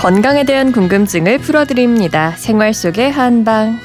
건강에 대한 궁금증을 풀어드립니다. 생활 속의 한방.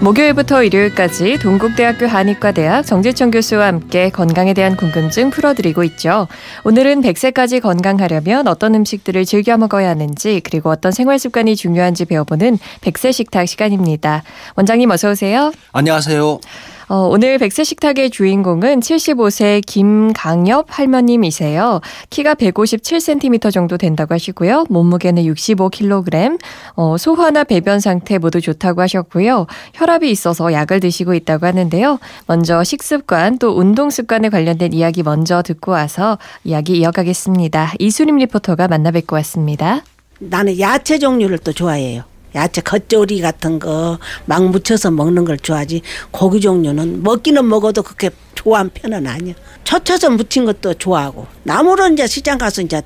목요일부터 일요일까지 동국대학교 한의과대학 정재천 교수와 함께 건강에 대한 궁금증 풀어드리고 있죠. 오늘은 100세까지 건강하려면 어떤 음식들을 즐겨 먹어야 하는지 그리고 어떤 생활 습관이 중요한지 배워보는 100세 식탁 시간입니다. 원장님 어서 오세요. 안녕하세요. 어, 오늘 백세 식탁의 주인공은 75세 김강엽 할머님이세요. 키가 157cm 정도 된다고 하시고요. 몸무게는 65kg. 어, 소화나 배변 상태 모두 좋다고 하셨고요. 혈압이 있어서 약을 드시고 있다고 하는데요. 먼저 식습관 또 운동 습관에 관련된 이야기 먼저 듣고 와서 이야기 이어가겠습니다. 이수림 리포터가 만나 뵙고 왔습니다. 나는 야채 종류를 또 좋아해요. 야채 겉절이 같은 거 막 무쳐서 먹는 걸 좋아하지 고기 종류는 먹기는 먹어도 그렇게 좋아하는 편은 아니야. 쳐쳐서 무친 것도 좋아하고 나물은 이제 시장 가서 이제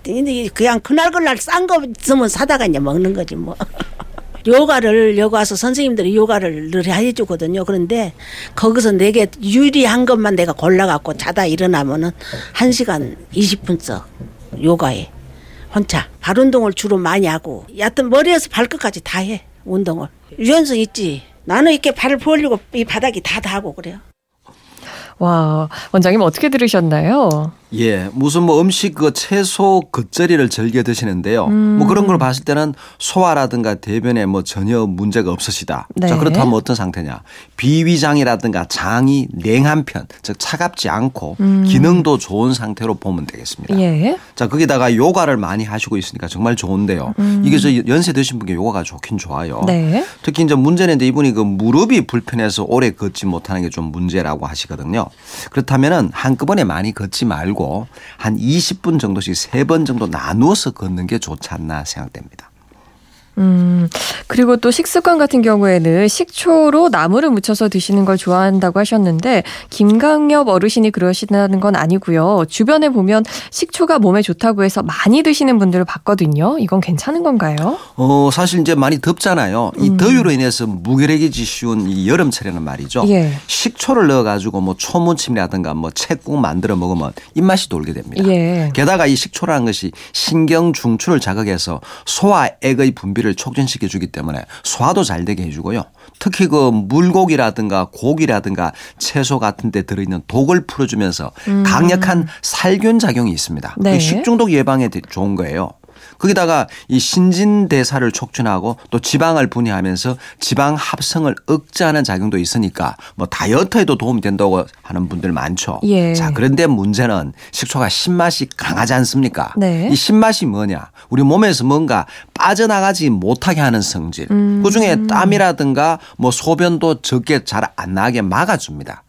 그냥 그날 그날 싼 거 있으면 사다가 이제 먹는 거지 뭐. 요가를 여기 와서 선생님들이 요가를 늘 해주거든요. 그런데 거기서 내게 유리한 것만 내가 골라갖고 자다 일어나면은 한 시간 20분 써 요가에. 혼자 발 운동을 주로 많이 하고 여하튼 머리에서 발끝까지 다 해 운동을. 유연성 있지? 나는 이렇게 발을 벌리고 이 바닥이 다 닿고 그래요. 와 원장님 어떻게 들으셨나요? 예, 무슨 뭐 음식 그 채소 겉절이를 즐겨 드시는데요. 음. 뭐 그런 걸 봤을 때는 소화라든가 대변에 뭐 전혀 문제가 없으시다. 네. 자, 그렇다면 어떤 상태냐? 비위장이라든가 장이 냉한 편, 즉 차갑지 않고 음. 기능도 좋은 상태로 보면 되겠습니다. 예. 자, 거기다가 요가를 많이 하시고 있으니까 정말 좋은데요. 음. 이게 저 연세 드신 분께 요가가 좋긴 좋아요. 네. 특히 이제 문제는 이제 이분이 그 무릎이 불편해서 오래 걷지 못하는 게 좀 문제라고 하시거든요. 그렇다면은 한꺼번에 많이 걷지 말고 하고 한 20분 정도씩 3번 정도 나누어서 걷는 게 좋지 않나 생각됩니다. 음, 그리고 또 식습관 같은 경우에는 식초로 나물을 무쳐서 드시는 걸 좋아한다고 하셨는데, 김강엽 어르신이 그러시다는 건 아니고요. 주변에 보면 식초가 몸에 좋다고 해서 많이 드시는 분들을 봤거든요. 이건 괜찮은 건가요? 어, 사실 이제 많이 덥잖아요. 이 음. 더위로 인해서 무기력해지 쉬운 이 여름철에는 말이죠. 예. 식초를 넣어 가지고 뭐 초무침이라든가 뭐 채국 만들어 먹으면 입맛이 돌게 됩니다. 예. 게다가 이 식초라는 것이 신경 중추를 자극해서 소화액의 분비 분비를 촉진시켜 주기 때문에 소화도 잘 되게 해주고요. 특히 그 물고기라든가 고기라든가 채소 같은 데 들어있는 독을 풀어주면서 음. 강력한 살균 작용이 있습니다. 네. 식중독 예방에 좋은 거예요. 거기다가 이 신진 대사를 촉진하고 또 지방을 분해하면서 지방 합성을 억제하는 작용도 있으니까 뭐 다이어트에도 도움이 된다고 하는 분들 많죠. 예. 자, 그런데 문제는 식초가 신맛이 강하지 않습니까? 네. 이 신맛이 뭐냐? 우리 몸에서 뭔가 빠져나가지 못하게 하는 성질. 음. 그중에 땀이라든가 뭐 소변도 적게 잘 안 나게 막아 줍니다.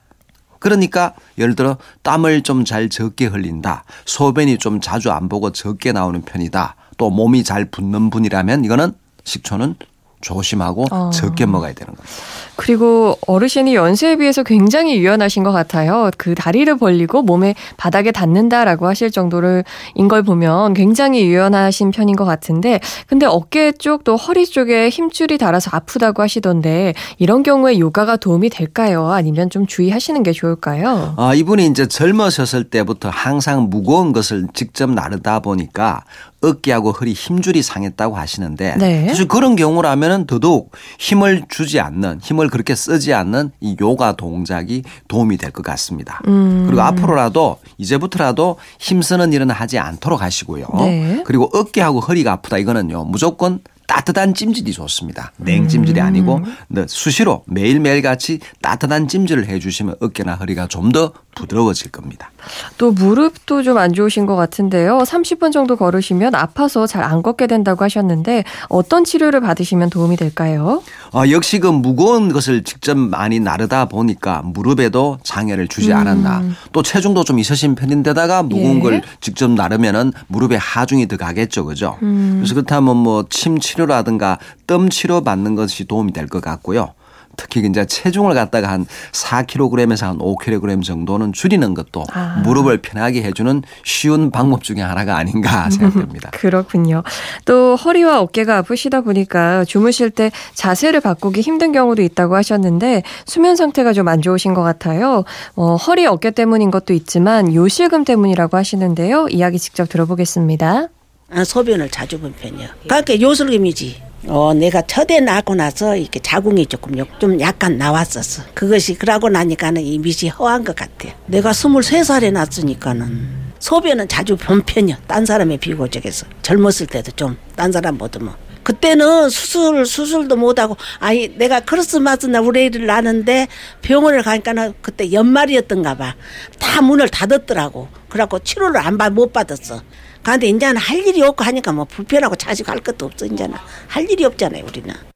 그러니까 예를 들어 땀을 좀 잘 적게 흘린다. 소변이 좀 자주 안 보고 적게 나오는 편이다. 또 몸이 잘 붙는 분이라면 이거는 식초는 조심하고 어. 적게 먹어야 되는 겁니다. 그리고 어르신이 연세에 비해서 굉장히 유연하신 것 같아요. 그 다리를 벌리고 몸에 바닥에 닿는다라고 하실 정도를 인걸 보면 굉장히 유연하신 편인 것 같은데, 근데 어깨 쪽 또 허리 쪽에 힘줄이 닿아서 아프다고 하시던데 이런 경우에 요가가 도움이 될까요? 아니면 좀 주의하시는 게 좋을까요? 아 이분이 이제 젊으셨을 때부터 항상 무거운 것을 직접 나르다 보니까 어깨하고 허리 힘줄이 상했다고 하시는데 네. 사실 그런 경우라면은 더더욱 힘을 주지 않는 힘을 그렇게 쓰지 않는 이 요가 동작이 도움이 될 것 같습니다. 음. 그리고 앞으로라도 이제부터라도 힘쓰는 일은 하지 않도록 하시고요. 네. 그리고 어깨하고 허리가 아프다 이거는요 무조건 따뜻한 찜질이 좋습니다. 냉찜질이 음. 아니고 수시로 매일매일 같이 따뜻한 찜질을 해주시면 어깨나 허리가 좀 더 부드러워질 겁니다. 또 무릎도 좀 안 좋으신 것 같은데요. 30분 정도 걸으시면 아파서 잘 안 걷게 된다고 하셨는데 어떤 치료를 받으시면 도움이 될까요? 어, 역시 그 무거운 것을 직접 많이 나르다 보니까 무릎에도 장애를 주지 음. 않았나. 또 체중도 좀 있으신 편인데다가 무거운 예. 걸 직접 나르면은 무릎에 하중이 더 가겠죠. 그죠? 음. 그래서 그렇다면 뭐 침 치료라든가 뜸 치료 받는 것이 도움이 될 것 같고요. 특히 이제 체중을 갖다가 한 4kg에서 한 5kg 정도는 줄이는 것도 아. 무릎을 편하게 해주는 쉬운 방법 중에 하나가 아닌가 생각됩니다. 그렇군요. 또 허리와 어깨가 아프시다 보니까 주무실 때 자세를 바꾸기 힘든 경우도 있다고 하셨는데 수면 상태가 좀 안 좋으신 것 같아요. 어, 허리 어깨 때문인 것도 있지만 요실금 때문이라고 하시는데요. 이야기 직접 들어보겠습니다. 아, 소변을 자주 본 편이요. 그러니까 요술금이지. 어, 내가 첫애 낳고 나서 이렇게 자궁이 조금 좀 약간 나왔었어. 그것이 그러고 나니까는 이 밑이 허한 것 같아. 내가 23살에 낳았으니까는 소변은 자주 본 편이야. 딴 사람에 비교적해서. 젊었을 때도 좀 딴 사람 보더뭐. 그때는 수술 수술도 못하고 아니 내가 크로스마스나 우레이를 나는데 병원을 가니까는 그때 연말이었던가 봐. 다 문을 닫았더라고. 그래갖고 치료를 안받못 받았어. 그런데 이제는 할 일이 없고 하니까 뭐 불편하고 자식 할 것도 없어 이제는 할 일이 없잖아요 우리는.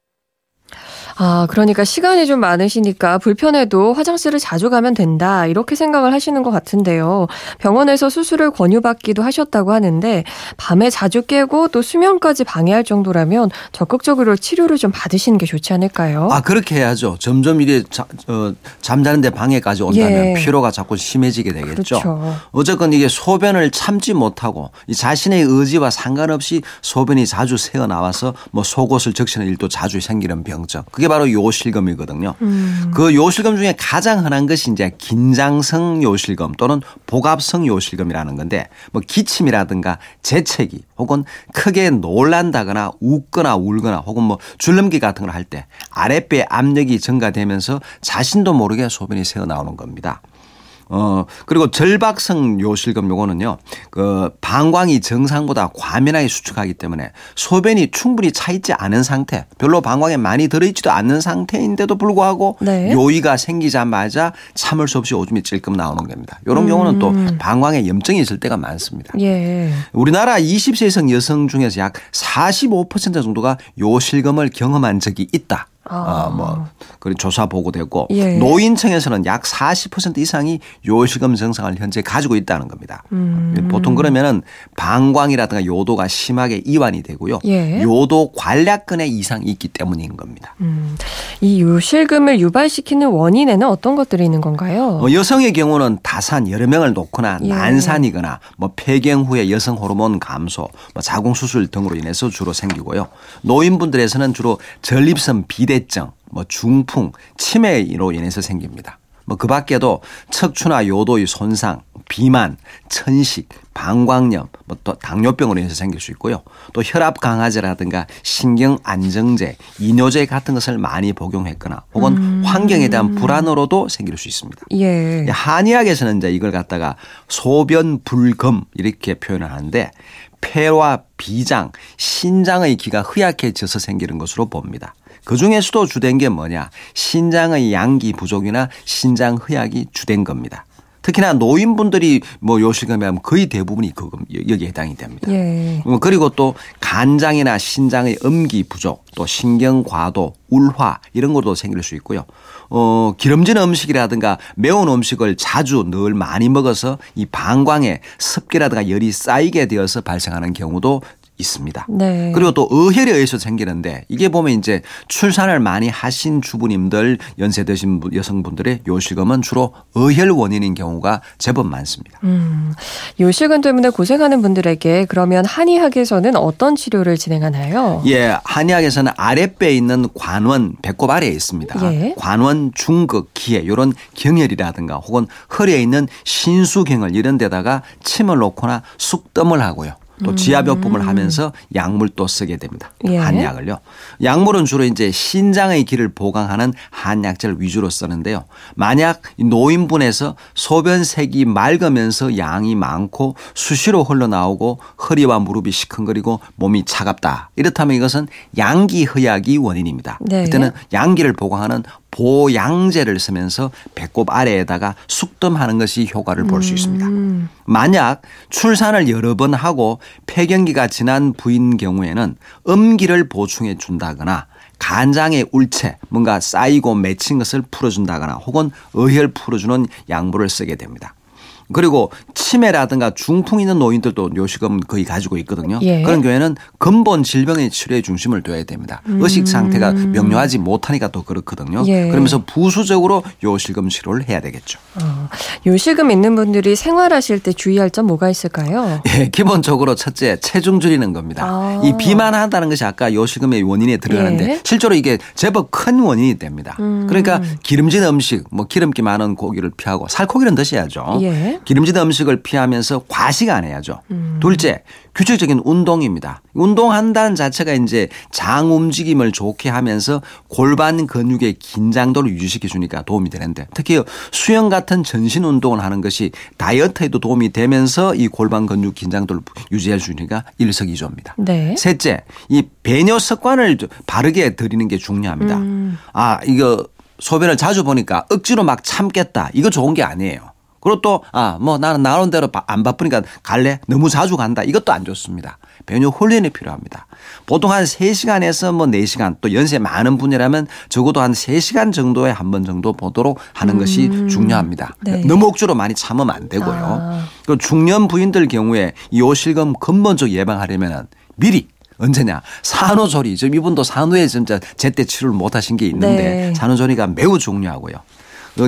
아, 그러니까 시간이 좀 많으시니까 불편해도 화장실을 자주 가면 된다. 이렇게 생각을 하시는 것 같은데요. 병원에서 수술을 권유받기도 하셨다고 하는데 밤에 자주 깨고 또 수면까지 방해할 정도라면 적극적으로 치료를 좀 받으시는 게 좋지 않을까요? 아, 그렇게 해야죠. 점점 이래 자, 어, 잠자는데 방해까지 온다면 예. 피로가 자꾸 심해지게 되겠죠. 그렇죠. 어쨌건 이게 소변을 참지 못하고 이 자신의 의지와 상관없이 소변이 자주 새어 나와서 뭐 속옷을 적시는 일도 자주 생기는 병증. 그게 그게 바로 요실금이거든요. 음. 그 요실금 중에 가장 흔한 것이 이제 긴장성 요실금 또는 복압성 요실금이라는 건데 뭐 기침이라든가 재채기 혹은 크게 놀란다거나 웃거나 울거나 혹은 뭐 줄넘기 같은 걸 할 때 아랫배 압력이 증가되면서 자신도 모르게 소변이 새어 나오는 겁니다. 어, 그리고 절박성 요실금 요거는요, 그 방광이 정상보다 과민하게 수축하기 때문에 소변이 충분히 차 있지 않은 상태, 별로 방광에 많이 들어있지도 않는 상태인데도 불구하고 네. 요의가 생기자마자 참을 수 없이 오줌이 찔끔 나오는 겁니다. 음. 경우는 또 방광에 염증이 있을 때가 많습니다. 예. 우리나라 20세 이상 여성 중에서 약 45% 정도가 요실금을 경험한 적이 있다. 아. 어, 뭐 그런 조사 보고됐고 예. 노인층에서는 약 40% 이상이 요실금 증상을 현재 가지고 있다는 겁니다. 음. 보통 그러면은 방광이라든가 요도가 심하게 이완이 되고요. 예. 요도 관략근에 이상이 있기 때문인 겁니다. 음. 이 요실금을 유발시키는 원인에는 어떤 것들이 있는 건가요? 어, 여성의 경우는 다산 여러 명을 놓거나 예. 난산이거나 뭐 폐경 후에 여성 호르몬 감소, 뭐 자궁 수술 등으로 인해서 주로 생기고요. 노인분들에서는 주로 전립선 비대 비대증, 뭐 중풍, 치매로 인해서 생깁니다. 뭐 그 밖에도 척추나 요도의 손상, 비만, 천식, 방광염, 뭐 또 당뇨병으로 인해서 생길 수 있고요. 또 혈압 강화제라든가 신경 안정제, 이뇨제 같은 것을 많이 복용했거나 혹은 음. 환경에 대한 불안으로도 생길 수 있습니다. 예. 한의학에서는 이제 이걸 갖다가 소변 불금 이렇게 표현을 하는데 폐와 비장, 신장의 기가 허약해져서 생기는 것으로 봅니다. 그 중에서도 주된 게 뭐냐? 신장의 양기 부족이나 신장 허약이 주된 겁니다. 특히나 노인분들이 뭐 요실금이 하면 거의 대부분이 그 여기에 해당이 됩니다. 예. 뭐 그리고 또 간장이나 신장의 음기 부족, 또 신경 과도, 울화 이런 것도 생길 수 있고요. 어, 기름진 음식이라든가 매운 음식을 자주 늘 많이 먹어서 이 방광에 습기라든가 열이 쌓이게 되어서 발생하는 경우도 있습니다. 네. 그리고 또 의혈에 의해서 생기는데 이게 보면 이제 출산을 많이 하신 주부님들 연세 드신 여성분들의 요실금은 주로 의혈 원인인 경우가 제법 많습니다. 음, 요실금 때문에 고생하는 분들에게 그러면 한의학에서는 어떤 치료를 진행하나요? 예, 한의학에서는 아랫배에 있는 관원 배꼽 아래에 있습니다. 예. 관원 중극 기에 이런 경혈이라든가 혹은 허리에 있는 신수경을 이런 데다가 침을 놓거나 숙덤을 하고요. 또 지압요법을 음. 하면서 약물도 쓰게 됩니다. 예. 한약을요. 약물은 주로 이제 신장의 기를 보강하는 한약재를 위주로 쓰는데요. 만약 노인분에서 소변색이 맑으면서 양이 많고 수시로 흘러나오고 허리와 무릎이 시큰거리고 몸이 차갑다. 이렇다면 이것은 양기 허약이 원인입니다. 네. 그때는 양기를 보강하는 보양제를 쓰면서 배꼽 아래에다가 숙덤하는 것이 효과를 볼수 있습니다. 음. 만약 출산을 여러 번 하고 폐경기가 지난 부인 경우에는 음기를 보충해 준다거나 간장의 울체 뭔가 쌓이고 맺힌 것을 풀어준다거나 혹은 의혈 풀어주는 약물을 쓰게 됩니다. 그리고 치매라든가 중풍 있는 노인들도 요식금 거의 가지고 있거든요. 예. 그런 경우에는 근본 질병의 치료에 중심을 둬야 됩니다. 음. 의식 상태가 명료하지 못하니까 또 그렇거든요. 예. 그러면서 부수적으로 요실금 치료를 해야 되겠죠. 어, 요실금 있는 분들이 생활하실 때 주의할 점 뭐가 있을까요? 예, 기본적으로 첫째 체중 줄이는 겁니다. 아. 이 비만한다는 것이 아까 요실금의 원인에 들어가는데 예. 실제로 이게 제법 큰 원인이 됩니다. 음. 그러니까 기름진 음식, 뭐 기름기 많은 고기를 피하고 살코기는 드셔야죠. 예. 기름진 음식을 피하면서 과식 안 해야죠. 음. 둘째, 규칙적인 운동입니다. 운동한다는 자체가 이제 장 움직임을 좋게 하면서 골반 근육의 긴장도를 유지시켜 주니까 도움이 되는데 특히 수영 같은 전신 운동을 하는 것이 다이어트에도 도움이 되면서 이 골반 근육 긴장도를 유지해 주니까 일석이조입니다. 네. 셋째, 이 배뇨 습관을 바르게 들이는 게 중요합니다. 음. 아, 이거 소변을 자주 보니까 억지로 막 참겠다. 이거 좋은 게 아니에요. 그리고 또, 아, 뭐 나는 나온 대로 안 바쁘니까 갈래? 너무 자주 간다. 이것도 안 좋습니다. 배뇨 훈련이 필요합니다. 보통 한 3시간에서 뭐 4시간 또 연세 많은 분이라면 적어도 한 3시간 정도에 한 번 정도 보도록 하는 음. 것이 중요합니다. 네. 너무 억지로 많이 참으면 안 되고요. 아. 그 중년 부인들 경우에 이 요실금 근본적 예방하려면 미리 언제냐 산후조리 지금 이분도 산후에 진짜 제때 치료를 못 하신 게 있는데 네. 산후조리가 매우 중요하고요.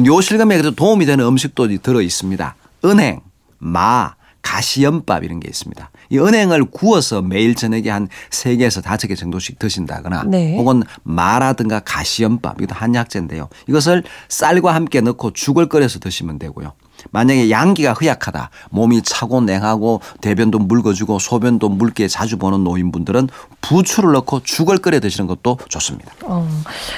요실금에 그래도 도움이 되는 음식도 들어 있습니다. 은행, 마, 가시연밥 이런 게 있습니다. 이 은행을 구워서 매일 저녁에 한 3개에서 5개 정도씩 드신다거나 네. 혹은 마라든가 가시연밥 이것도 한약재인데요. 이것을 쌀과 함께 넣고 죽을 끓여서 드시면 되고요. 만약에 양기가 허약하다, 몸이 차고 냉하고 대변도 묽어지고 소변도 묽게 자주 보는 노인분들은 부추를 넣고 죽을 끓여 드시는 것도 좋습니다. 어,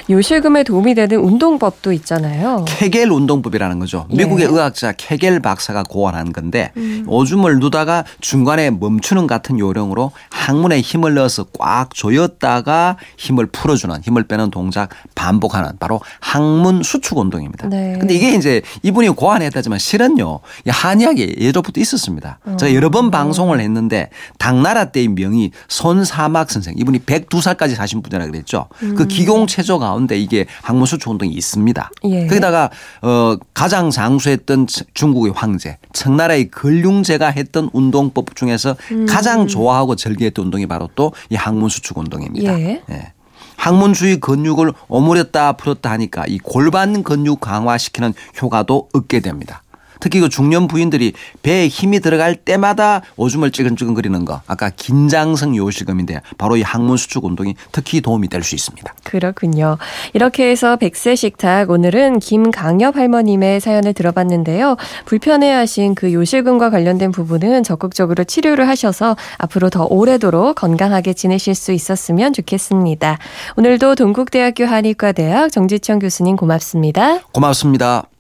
요실금에 도움이 되는 운동법도 있잖아요. 케겔 운동법이라는 거죠. 예. 미국의 의학자 케겔 박사가 고안한 건데 음. 오줌을 누다가 중간에 멈추는 같은 요령으로 항문에 힘을 넣어서 꽉 조였다가 힘을 풀어주는 힘을 빼는 동작 반복하는 바로 항문 수축 운동입니다. 네. 근데 이게 이제 이분이 고안했다지만 실은요 한의학에 예로부터 있었습니다. 어. 제가 여러 번 방송을 했는데 당나라 때의 명의 손사막 선생 이분이 102살까지 사신 분이라 그랬죠. 그 음. 그 기공체조 가운데 이게 항문수축 운동이 있습니다. 예. 거기다가 어 가장 장수했던 중국의 황제 청나라의 근륭제가 했던 운동법 중에서 음. 가장 좋아하고 즐겨했던 운동이 바로 또 이 항문수축 운동입니다. 예. 예. 항문 주위 근육을 오므렸다 풀었다 하니까 이 골반 근육 강화시키는 효과도 얻게 됩니다. 특히 그 중년 부인들이 배에 힘이 들어갈 때마다 오줌을 찌근찌근거리는 거 아까 긴장성 요실금인데 바로 이 항문 수축 운동이 특히 도움이 될 수 있습니다. 그렇군요. 이렇게 해서 백세 식탁 오늘은 김강엽 할머님의 사연을 들어봤는데요. 불편해하신 그 요실금과 관련된 부분은 적극적으로 치료를 하셔서 앞으로 더 오래도록 건강하게 지내실 수 있었으면 좋겠습니다. 오늘도 동국대학교 한의과대학 정지청 교수님 고맙습니다. 고맙습니다.